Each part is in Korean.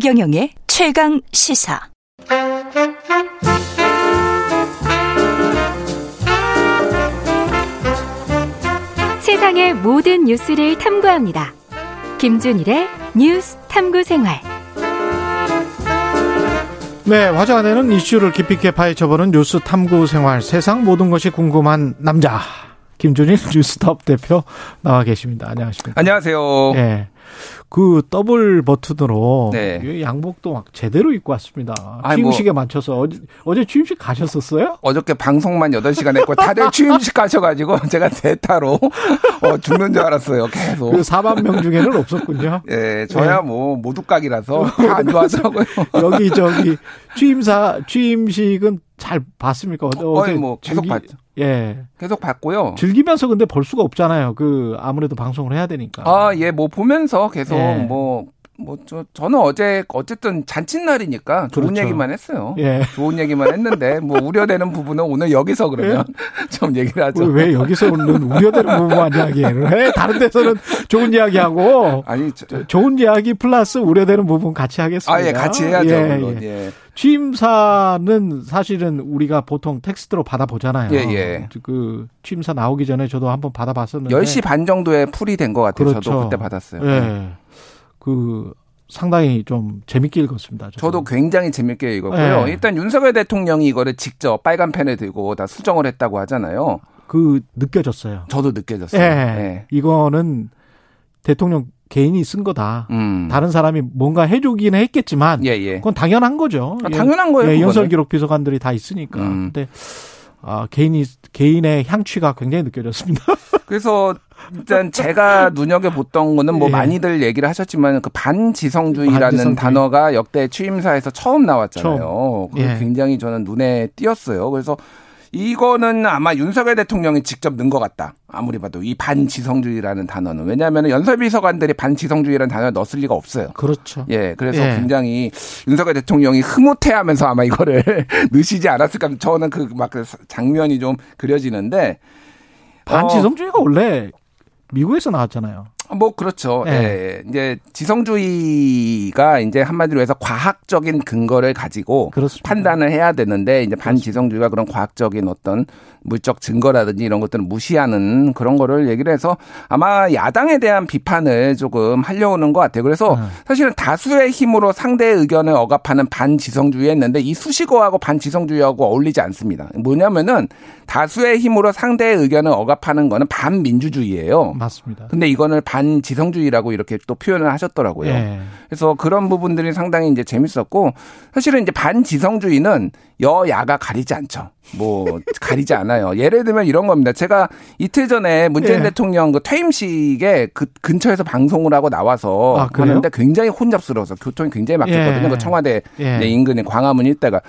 최경영의 최강 시사. 세상의 모든 뉴스를 탐구합니다. 김준일의 뉴스 탐구 생활. 네, 화제가 되는 이슈를 깊이 있게 파헤쳐보는 뉴스 탐구 생활. 세상 모든 것이 궁금한 남자. 김준일 뉴스톱 대표 나와 계십니다. 안녕하십니까. 안녕하세요. 예. 그 더블 버튼으로 네. 양복도 막 제대로 입고 왔습니다. 아니, 뭐- 취임식에 맞춰서 어제, 어제 취임식 가셨었어요? 어저께 방송만 8시간 했고 다들 취임식 가셔가지고 제가 대타로 어, 죽는 줄 알았어요. 계속. 그 4만 명 중에는 없었군요. 예, 저야 뭐 모두각이라서 다안 좋아하더라고요. 여기 저기 취임사 취임식은 잘 봤습니까? 어제 거의 뭐 계속 봤죠. 예. 계속 봤고요. 즐기면서 근데 볼 수가 없잖아요. 그 아무래도 방송을 해야 되니까. 아, 예, 뭐 보면서 계속 예. 뭐, 뭐, 저, 저는 어제, 어쨌든 잔칫날이니까 좋은 그렇죠. 얘기만 했어요. 예. 좋은 얘기만 했는데, 뭐 우려되는 부분은 오늘 여기서 그러면 좀 얘기를 하죠. 왜 여기서는 우려되는 부분만 이야기를 해? 다른 데서는 좋은 이야기하고 아니, 저, 좋은 이야기 플러스 우려되는 부분 같이 하겠습니다. 아, 예, 같이 해야죠. 예, 물론. 예. 예. 취임사는 사실은 우리가 보통 텍스트로 받아보잖아요. 예, 예. 그 취임사 나오기 전에 저도 한번 받아봤었는데 10시 반 정도에 풀이 된 것 같아요. 그렇죠. 저도 그때 받았어요. 예. 그 상당히 좀 재밌게 읽었습니다. 저도 굉장히 재밌게 읽었고요. 네. 일단 윤석열 대통령이 이거를 직접 빨간 펜을 들고 다 수정을 했다고 하잖아요. 그 느껴졌어요. 저도 느껴졌어요. 예. 예. 이거는 대통령 개인이 쓴 거다. 음. 다른 사람이 뭔가 해주기는 했겠지만 예, 예. 그건 당연한 거죠. 아, 당연한 거예요, 예. 연설 기록 비서관들이 다 있으니까. 음. 근데 아, 개인이 개인의 향취가 굉장히 느껴졌습니다. 그래서 일단 제가 눈여겨봤던 거는 뭐 예. 많이들 얘기를 하셨지만 그 반지성주의라는 반지성주의. 단어가 역대 취임사에서 처음 나왔잖아요. 그게 예. 굉장히 저는 눈에 띄었어요. 그래서 이거는 아마 윤석열 대통령이 직접 넣은 것 같다. 아무리 봐도 이 반지성주의라는 단어는 왜냐하면 연설비서관들이 반지성주의라는 단어를 넣었을 리가 없어요. 그렇죠. 예, 그래서 예. 굉장히 윤석열 대통령이 흐뭇해하면서 아마 이거를 넣으시지 않았을까. 저는 그막그 장면이 좀 그려지는데 어, 반지성주의가 원래 미국에서 나왔잖아요. 뭐 그렇죠. 예. 예. 이제 지성주의가 이제 한마디로 해서 과학적인 근거를 가지고 그렇습니다. 판단을 해야 되는데 이제 반지성주의가 그런 과학적인 어떤 물적 증거라든지 이런 것들을 무시하는 그런 거를 얘기를 해서 아마 야당에 대한 비판을 조금 하려는 것 같아요. 그래서 음. 사실은 다수의 힘으로 상대의 의견을 억압하는 반지성주의였는데 이 수식어하고 반지성주의하고 어울리지 않습니다. 뭐냐면은 다수의 힘으로 상대의 의견을 억압하는 거는 반민주주의예요. 맞습니다. 근데 이거는 반 지성주의라고 이렇게 또 표현을 하셨더라고요. 예. 그래서 그런 부분들이 상당히 이제 재밌었고 사실은 이제 반지성주의는 여야가 가리지 않죠. 뭐 가리지 않아요. 예를 들면 이런 겁니다. 제가 이틀 전에 문재인 예. 대통령 그 퇴임식에 그 근처에서 방송을 하고 나와서 아? 하는데 굉장히 혼잡스러워서 교통이 굉장히 막혔거든요. 예. 그 청와대 예. 네, 인근의 광화문 일대가.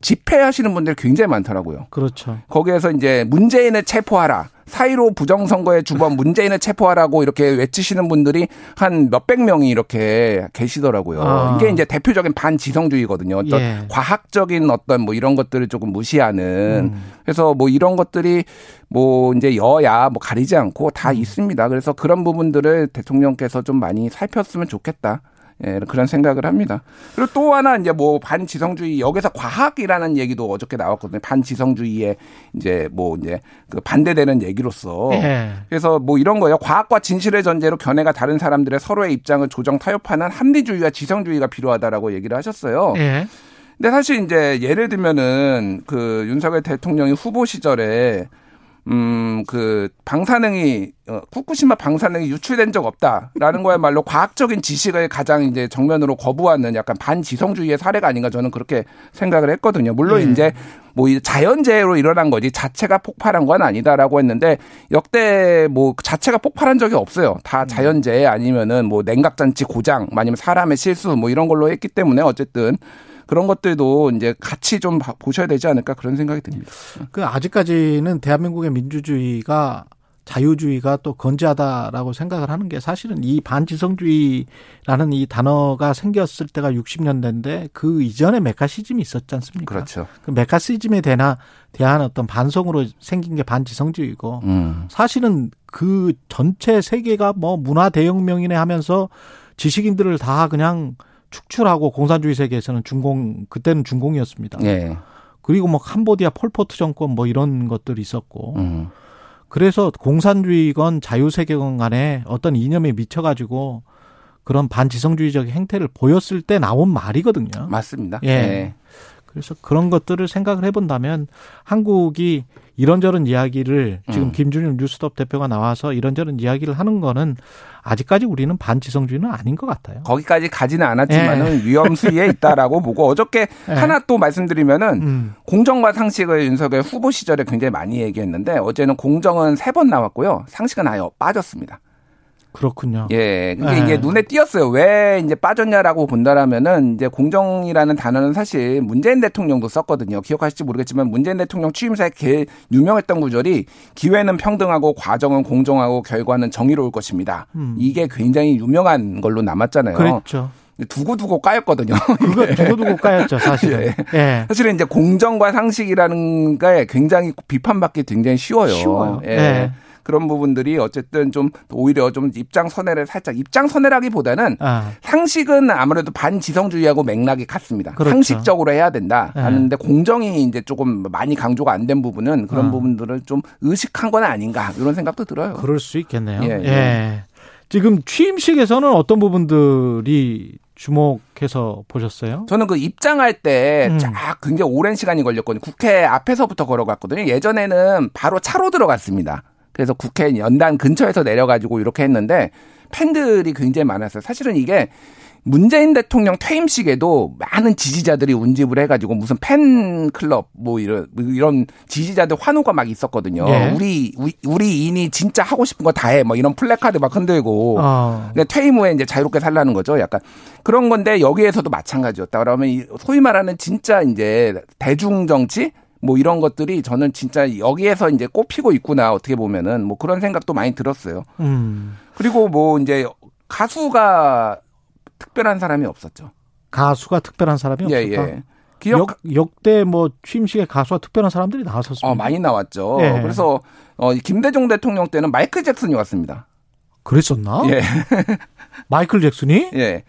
집회하시는 분들이 굉장히 많더라고요. 그렇죠. 거기에서 이제 문재인을 체포하라. 사이로 부정선거의 주범 문재인을 체포하라고 이렇게 외치시는 분들이 한 몇백 명이 이렇게 계시더라고요. 아. 이게 이제 대표적인 반지성주의거든요. 어떤 예. 과학적인 어떤 뭐 이런 것들을 조금 무시하는. 음. 그래서 뭐 이런 것들이 뭐 이제 여야 뭐 가리지 않고 다 음. 있습니다. 그래서 그런 부분들을 대통령께서 좀 많이 살폈으면 좋겠다. 예, 그런 생각을 합니다. 그리고 또 하나 이제 뭐 반지성주의 여기서 과학이라는 얘기도 어저께 나왔거든요. 반지성주의에 이제 뭐 이제 그 반대되는 얘기로서 예. 그래서 뭐 이런 거예요. 과학과 진실의 전제로 견해가 다른 사람들의 서로의 입장을 조정 타협하는 합리주의와 지성주의가 필요하다라고 얘기를 하셨어요. 예. 근데 사실 이제 예를 들면은 그 윤석열 대통령이 후보 시절에 음, 그 방사능이 어, 후쿠시마 방사능이 유출된 적 없다라는 거야말로 과학적인 지식을 가장 이제 정면으로 거부하는 약간 반지성주의의 사례가 아닌가 저는 그렇게 생각을 했거든요. 물론 예. 이제 뭐이 자연재해로 일어난 거지 자체가 폭발한 건 아니다라고 했는데 역대 뭐 자체가 폭발한 적이 없어요. 다 음. 자연재해 아니면은 뭐 냉각장치 고장 아니면 사람의 실수 뭐 이런 걸로 했기 때문에 어쨌든 그런 것들도 이제 같이 좀 봐- 보셔야 되지 않을까 그런 생각이 듭니다. 그 아직까지는 대한민국의 민주주의가 자유주의가 또 건재하다라고 생각을 하는 게 사실은 이 반지성주의라는 이 단어가 생겼을 때가 60년대인데 그 이전에 메카시즘이 있었지 않습니까? 그렇죠. 그 메카시즘에 대한 대한 어떤 반성으로 생긴 게 반지성주의고 음. 사실은 그 전체 세계가 뭐 문화 대혁명이네 하면서 지식인들을 다 그냥 축출하고 공산주의 세계에서는 중공 그때는 중공이었습니다. 예. 그리고 뭐 캄보디아 폴포트 정권 뭐 이런 것들이 있었고 음. 그래서 공산주의건 자유세계건 간에 어떤 이념에 미쳐가지고 그런 반지성주의적 행태를 보였을 때 나온 말이거든요. 맞습니다. 예. 예. 그래서 그런 것들을 생각을 해본다면 한국이 이런저런 이야기를 지금 음. 김준일 뉴스톱 대표가 나와서 이런저런 이야기를 하는 거는 아직까지 우리는 반지성주의는 아닌 것 같아요. 거기까지 가지는 않았지만은 위험 수위에 있다라고 보고 어저께 예. 하나 또 말씀드리면은 음. 공정과 상식을 윤석열 후보 시절에 굉장히 많이 얘기했는데 어제는 공정은 세 번 나왔고요. 상식은 아예 빠졌습니다. 그렇군요. 예. 그게 네. 이게 눈에 띄었어요. 왜 이제 빠졌냐라고 본다라면은 이제 공정이라는 단어는 사실 문재인 대통령도 썼거든요. 기억하실지 모르겠지만 문재인 대통령 취임사에 제일 유명했던 구절이 기회는 평등하고 과정은 공정하고 결과는 정의로울 것입니다. 음. 이게 굉장히 유명한 걸로 남았잖아요. 그랬죠. 두고두고 까였거든요. 그거 두고두고 까였죠, 사실은. 예. 사실은 이제 공정과 상식이라는 게 굉장히 비판받기 굉장히 쉬워요. 쉬워요. 예. 예. 그런 부분들이 어쨌든 좀 오히려 좀 입장 선회를 살짝 입장 선회라기보다는 아, 상식은 아무래도 반지성주의하고 맥락이 같습니다. 그렇죠. 상식적으로 해야 된다 네. 하는데 공정이 이제 조금 많이 강조가 안 된 부분은 그런 아. 부분들을 좀 의식한 건 아닌가 이런 생각도 들어요. 그럴 수 있겠네요. 예, 예. 예. 지금 취임식에서는 어떤 부분들이 주목해서 보셨어요? 저는 그 입장할 때 음. 쫙 굉장히 오랜 시간이 걸렸거든요. 국회 앞에서부터 걸어갔거든요. 예전에는 바로 차로 들어갔습니다. 그래서 국회 연단 근처에서 내려가지고 이렇게 했는데 팬들이 굉장히 많았어요. 사실은 이게 문재인 대통령 퇴임식에도 많은 지지자들이 운집을 해가지고 무슨 팬클럽 뭐 이런 이런 지지자들 환호가 막 있었거든요. 예. 우리 우리- 우리 이니 진짜 하고 싶은 거 다 해. 뭐 이런 플래카드 막 흔들고 어. 퇴임 후에 이제 자유롭게 살라는 거죠. 약간 그런 건데 여기에서도 마찬가지였다. 그러면 이 소위 말하는 진짜 이제 대중 정치 뭐 이런 것들이 저는 진짜 여기에서 이제 꼽히고 있구나 어떻게 보면은 뭐 그런 생각도 많이 들었어요. 음. 그리고 뭐 이제 가수가 특별한 사람이 없었죠. 가수가 특별한 사람이 예, 없었다. 예. 기억 역, 역대 뭐 취임식에 가수가 특별한 사람들이 나왔었습니다. 어, 많이 나왔죠. 예. 그래서 어, 김대중 대통령 때는 마이클 잭슨이 왔습니다. 그랬었나? 예. 마이클 잭슨이? 예.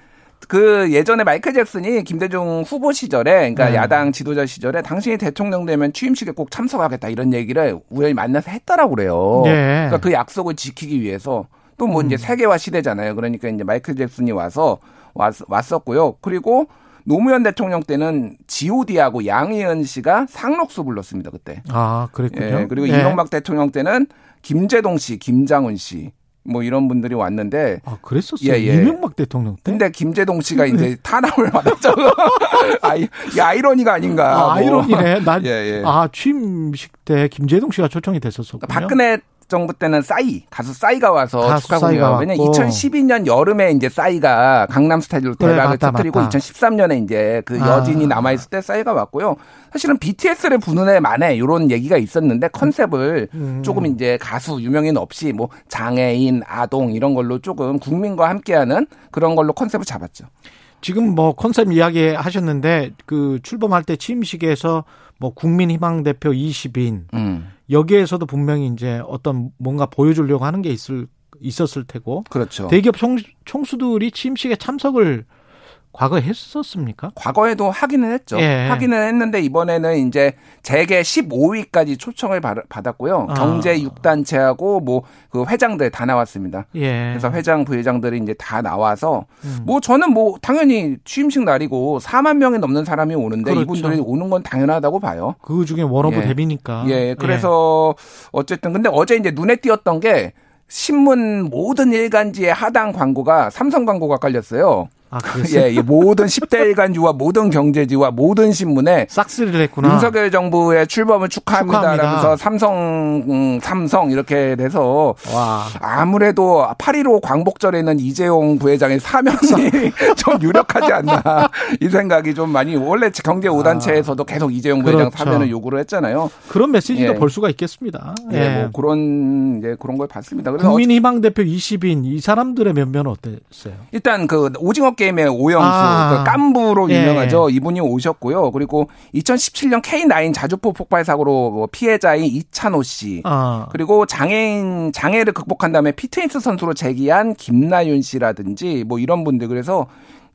그 예전에 마이클 잭슨이 김대중 후보 시절에 그러니까 네. 야당 지도자 시절에 당신이 대통령 되면 취임식에 꼭 참석하겠다 이런 얘기를 우연히 만나서 했다라고 그래요. 예. 그러니까 그 약속을 지키기 위해서 또뭐 이제 음. 세계화 시대잖아요. 그러니까 이제 마이클 잭슨이 와서 왔, 왔었고요. 그리고 노무현 대통령 때는 G.O.D하고 양희은 씨가 상록수 불렀습니다 그때. 아, 그랬군요. 예, 그리고 예. 이명박 대통령 때는 김재동 씨, 김장훈 씨, 뭐 이런 분들이 왔는데 아, 그랬었어요. 예, 예. 이명박 대통령 때? 근데 김재동 씨가 네. 이제 탄압을 받았죠. 아이, 이 아이러니가 아닌가. 아, 뭐. 아이러니네. 난, 예, 예. 아, 취임식 때 김재동 씨가 초청이 됐었었군요. 박근혜 정부 때는 싸이 가수 싸이가 와서 가수 축하 공연. 왔고. 2012년 여름에 이제 싸이가 강남 스타일로 그래, 대박을 맞다, 터뜨리고 맞다. 2013년에 이제 그 아. 여진이 남아 있을 때 싸이가 왔고요. 사실은 BTS를 부는 애 만에 이런 얘기가 있었는데 컨셉을 음. 조금 이제 가수 유명인 없이 뭐 장애인, 아동 이런 걸로 조금 국민과 함께하는 그런 걸로 컨셉을 잡았죠. 지금 뭐 컨셉 이야기 하셨는데 그 출범할 때 취임식에서 뭐 국민희망 대표 20인 음. 여기에서도 분명히 이제 어떤 뭔가 보여주려고 하는 게 있을 있었을 테고 그렇죠. 대기업 총, 총수들이 취임식에 참석을 과거에 했었습니까? 과거에도 하기는 했죠. 예. 하기는 했는데 이번에는 이제 재계 15위까지 초청을 받- 받았고요. 아. 경제 6단체하고 뭐 그 회장들 다 나왔습니다. 예. 그래서 회장 부회장들이 이제 다 나와서 음. 뭐 저는 뭐 당연히 취임식 날이고 4만 명이 넘는 사람이 오는데 그렇죠. 이분들이 오는 건 당연하다고 봐요. 그 중에 one of 예. them이니까. 예, 그래서 어쨌든 근데 어제 이제 눈에 띄었던 게 신문 모든 일간지의 하단 광고가 삼성 광고가 깔렸어요. 아? 예, 이 모든 10대 일간지와 모든 경제지와 모든 신문에 싹쓸이를 했구나. 윤석열 정부의 출범을 축하합니다. 축하합니다. 라면서 삼성, 음, 삼성 이렇게 돼서 와. 아무래도 8.15 광복절에는 이재용 부회장의 사면이 좀 유력하지 않나 이 생각이 좀 많이 원래 경제 5단체에서도 계속 이재용 부회장 아. 그렇죠. 사면을 요구를 했잖아요. 그런 메시지도 예. 볼 수가 있겠습니다. 예, 뭐 그런 이제 그런 걸 봤습니다. 그래서 국민희망 대표 20인 이 사람들의 면면은 어땠어요? 일단 그 오징어 게임의 오영수 아. 그 깐부로 예. 유명하죠. 이분이 오셨고요. 그리고 2017년 K9 자주포 폭발 사고로 뭐 피해자인 이찬호 씨. 아, 그리고 장애인 장애를 극복한 다음에 피트니스 선수로 재기한 김나윤 씨라든지 뭐 이런 분들 그래서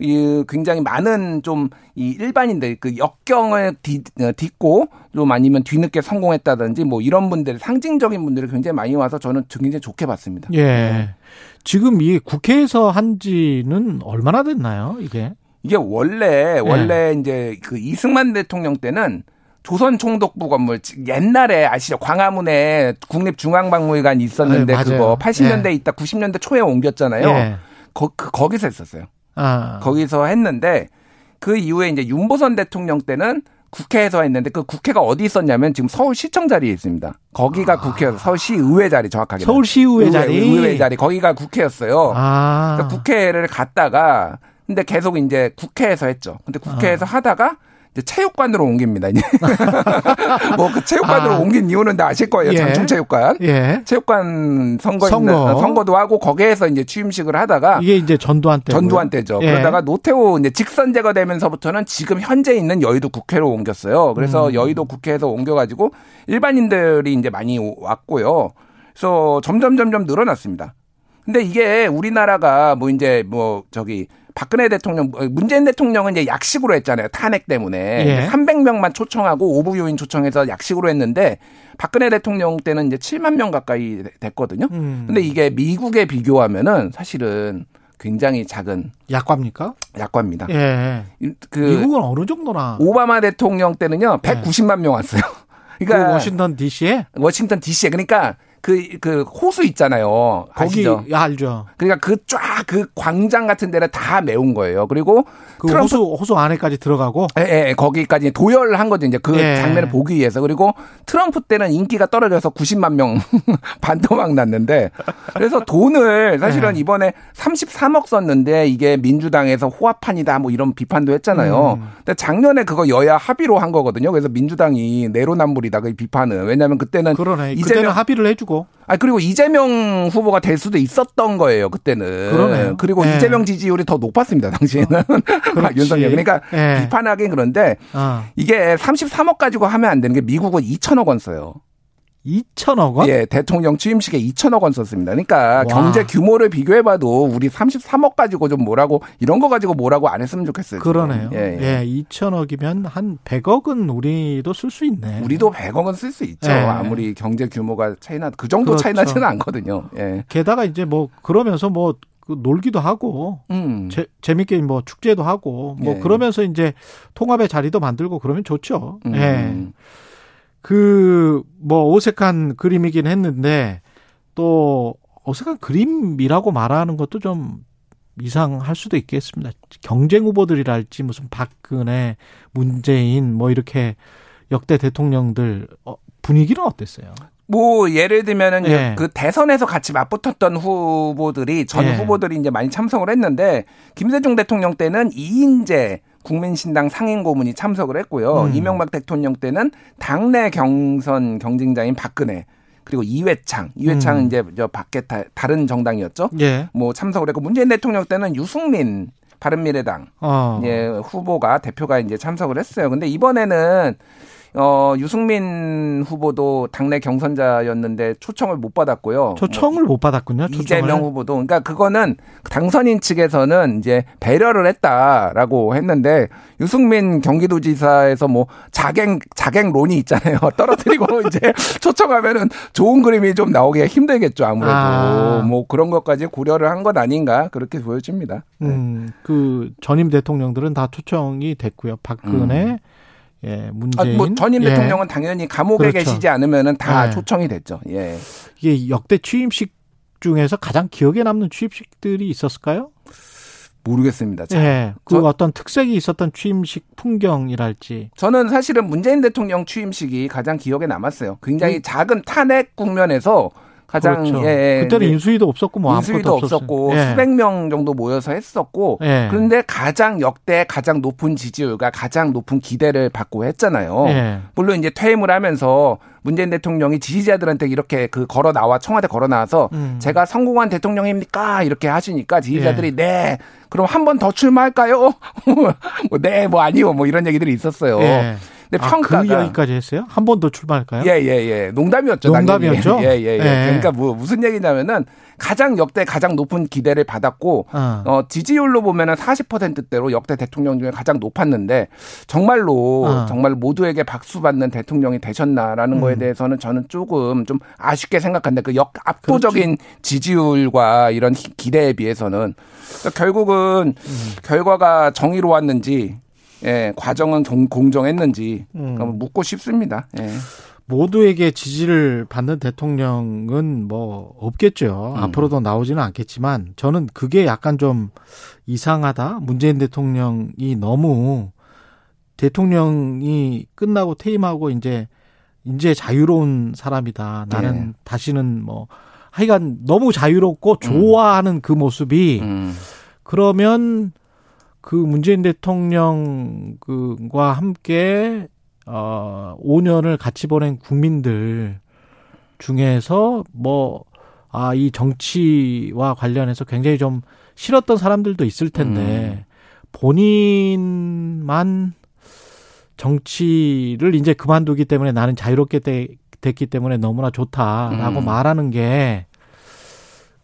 이 굉장히 많은 좀 이 일반인들 그 역경을 뒤, 어, 딛고 좀 아니면 뒤늦게 성공했다든지 뭐 이런 분들 상징적인 분들이 굉장히 많이 와서 저는 굉장히 좋게 봤습니다. 예. 지금 이 국회에서 한 지는 얼마나 됐나요, 이게? 이게 원래 원래 이제 그 이승만 대통령 때는 조선 총독부 건물 옛날에 아시죠 광화문에 국립중앙박물관이 있었는데 네, 맞아요. 그거 80년대 예. 있다 90년대 초에 옮겼잖아요. 예. 거, 그, 거기서 했었어요. 아. 거기서 했는데 그 이후에 이제 윤보선 대통령 때는 국회에서 했는데 그 국회가 어디 있었냐면 지금 서울시청 자리에 있습니다. 거기가 국회여서 서울시의회 자리 정확하게. 아. 서울시의회 자리. 의회 자리 거기가 국회였어요. 아. 그러니까 국회를 갔다가 근데 계속 이제 국회에서 했죠. 근데 국회에서 아. 하다가 이제 체육관으로 옮깁니다. 이제 뭐 그 체육관으로 아. 옮긴 이유는 다 아실 거예요. 예. 장충체육관. 예. 체육관 선거, 선거. 있는 선거도 하고 거기에서 이제 취임식을 하다가 이게 이제 전두환 때. 전두환 때죠. 예. 그러다가 노태우 이제 직선 제거되면서부터는 지금 현재 있는 여의도 국회로 옮겼어요. 그래서 음. 여의도 국회에서 옮겨가지고 일반인들이 이제 많이 왔고요. 그래서 점점 점점 늘어났습니다. 근데 이게 우리나라가 뭐 이제 뭐 저기 박근혜 대통령, 문재인 대통령은 이제 약식으로 했잖아요. 탄핵 때문에. 예. 300명만 초청하고 오부 요인 초청해서 약식으로 했는데 박근혜 대통령 때는 이제 7만 명 가까이 됐거든요. 음. 근데 이게 미국에 비교하면은 사실은 굉장히 작은 약과입니까? 약과입니다. 예. 그 미국은 어느 정도나? 오바마 대통령 때는요, 190만 명 왔어요. 그 그러니까 워싱턴 D.C.에 워싱턴 D.C.에 그러니까 그, 그 호수 있잖아요. 거기 아시죠? 야, 알죠. 그러니까 그 쫙 그 광장 같은 데를 다 메운 거예요. 그리고 그 트럼프 호수 호수 안에까지 들어가고 예, 예, 거기까지 도열한 거죠. 이제 그 예. 장면을 보기 위해서. 그리고 트럼프 때는 인기가 떨어져서 90만 명 반토막 났는데 그래서 돈을 사실은 예. 이번에 33억 썼는데 이게 민주당에서 호화판이다 뭐 이런 비판도 했잖아요. 음. 근데 작년에 그거 여야 합의로 한 거거든요. 그래서 민주당이 내로남불이다 그 비판은. 왜냐하면 그때는 그러네. 그때는 합의를 해주고 아 그리고 이재명 후보가 될 수도 있었던 거예요 그때는. 그러네요. 그리고 예. 이재명 지지율이 더 높았습니다 당시에는 그렇지. 윤석열. 그러니까 예. 비판하긴 그런데 어. 이게 33억 가지고 하면 안 되는 게 미국은 2천억 원 써요. 2천억 원? 예, 대통령 취임식에 2천억 원 썼습니다. 그러니까 와. 경제 규모를 비교해봐도 우리 33억 가지고 좀 뭐라고 이런 거 가지고 뭐라고 안 했으면 좋겠어요. 그러네요. 예, 예, 예. 2천억이면 한 100억은 우리도 쓸 수 있네. 우리도 100억은 쓸 수 있죠. 예. 아무리 경제 규모가 차이나 그 정도 그렇죠. 차이 나지는 않거든요. 예. 게다가 이제 뭐 그러면서 뭐그 놀기도 하고 음. 재, 재밌게 뭐 축제도 하고 뭐 예. 그러면서 이제 통합의 자리도 만들고 그러면 좋죠. 음. 예. 그 뭐 어색한 그림이긴 했는데 또 어색한 그림이라고 말하는 것도 좀 이상할 수도 있겠습니다. 경쟁 후보들이랄지 무슨 박근혜, 문재인 뭐 이렇게 역대 대통령들 어, 분위기는 어땠어요? 뭐 예를 들면은 예. 그 대선에서 같이 맞붙었던 후보들이 전 예. 후보들이 이제 많이 참석을 했는데 김대중 대통령 때는 이인재 국민신당 상임 고문이 참석을 했고요. 음. 이명박 대통령 때는 당내 경선 경쟁자인 박근혜 그리고 이회창, 이회창은 음. 이제 저 밖에 다, 다른 정당이었죠. 예. 뭐 참석을 했고 문재인 대통령 때는 유승민 바른미래당 어. 예, 후보가 대표가 이제 참석을 했어요. 근데 이번에는 어 유승민 후보도 당내 경선자였는데 초청을 못 받았고요. 초청을 못 받았군요. 초청을. 이재명 후보도 그러니까 그거는 당선인 측에서는 이제 배려를 했다라고 했는데 유승민 경기도지사에서 뭐 자객 자객론이 있잖아요. 떨어뜨리고 이제 초청하면은 좋은 그림이 좀 나오기가 힘들겠죠. 아무래도 아. 뭐 그런 것까지 고려를 한 것 아닌가 그렇게 보여집니다. 네. 음, 그 전임 대통령들은 다 초청이 됐고요. 박근혜, 예, 아, 문재인. 뭐 전임 예. 대통령은 당연히 감옥에 그렇죠. 계시지 않으면은 다 예. 초청이 됐죠. 예. 이게 역대 취임식 중에서 가장 기억에 남는 취임식들이 있었을까요? 모르겠습니다. 자, 예. 그 저- 어떤 특색이 있었던 취임식 풍경이랄지. 저는 사실은 문재인 대통령 취임식이 가장 기억에 남았어요. 굉장히 음. 작은 탄핵 국면에서 가장 그렇죠. 예, 예, 그때는 네. 인수위도 없었고 뭐 인수위도. 없었고 예. 수백 명 정도 모여서 했었고 예. 그런데 가장 역대 가장 높은 지지율과 가장 높은 기대를 받고 했잖아요. 예. 물론 이제 퇴임을 하면서 문재인 대통령이 지지자들한테 이렇게 그 걸어 나와 청와대 걸어 나와서 음. 제가 성공한 대통령입니까 이렇게 하시니까 지지자들이 네 그럼 한 번 더 출마할까요? 뭐네뭐 아니요 뭐 이런 얘기들이 있었어요. 예. 근데 아, 평가가 그 이야기까지 했어요? 한 번 더 출발할까요? 예, 예, 예. 농담이었죠. 농담이었죠? 당연히. 예, 예, 예. 예. 그러니까 뭐 무슨 얘기냐면은 가장 역대 가장 높은 기대를 받았고 어. 어, 지지율로 보면은 40%대로 역대 대통령 중에 가장 높았는데 정말로 어. 정말 모두에게 박수 받는 대통령이 되셨나라는 거에 음. 대해서는 저는 조금 좀 아쉽게 생각하는데 그역 압도적인 지지율과 이런 기- 기대에 비해서는 그러니까 결국은 음. 결과가 정의로웠는지 예, 과정은 공- 공정했는지 음. 묻고 싶습니다. 예. 모두에게 지지를 받는 대통령은 뭐 없겠죠. 음. 앞으로도 나오지는 않겠지만 저는 그게 약간 좀 이상하다. 문재인 대통령이 너무 대통령이 끝나고 퇴임하고 이제 이제 자유로운 사람이다. 나는 네. 다시는 뭐 하여간 너무 자유롭고 좋아하는 그 모습이 음. 그러면 그 문재인 대통령과 함께 어 5년을 같이 보낸 국민들 중에서 뭐 아 이 정치와 관련해서 굉장히 좀 싫었던 사람들도 있을 텐데 본인만 정치를 이제 그만두기 때문에 나는 자유롭게 되- 됐기 때문에 너무나 좋다라고 음. 말하는 게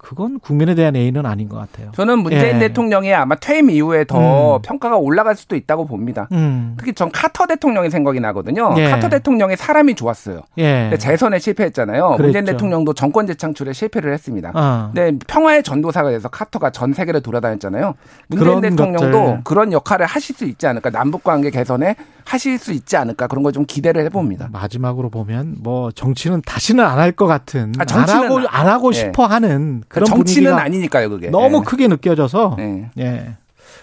그건 국민에 대한 예의는 아닌 것 같아요. 저는 문재인 예. 대통령이 아마 퇴임 이후에 더 음. 평가가 올라갈 수도 있다고 봅니다. 음. 특히 전 카터 대통령이 생각이 나거든요. 예. 카터 대통령이 사람이 좋았어요. 예. 재선에 실패했잖아요. 그랬죠. 문재인 대통령도 정권 재창출에 실패를 했습니다. 어. 근데 평화의 전도사가 돼서 카터가 전 세계를 돌아다녔잖아요. 문재인 대통령도 것들. 그런 역할을 하실 수 있지 않을까. 남북 관계 개선에 하실 수 있지 않을까. 그런 걸 좀 기대를 해봅니다. 마지막으로 보면 뭐 정치는 다시는 안 할 것 같은 아, 정치는 안 하고 아- 안 하고 예. 싶어 하는 그런 정치는 아니니까요, 그게. 너무 예. 크게 느껴져서 예. 예.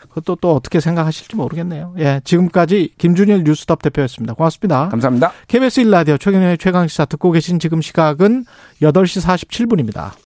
그것도 또 어떻게 생각하실지 모르겠네요. 예. 지금까지 김준일 뉴스톱 대표였습니다. 고맙습니다. 감사합니다. KBS 1라디오 최경영의 최강시사 듣고 계신 지금 시각은 8시 47분입니다.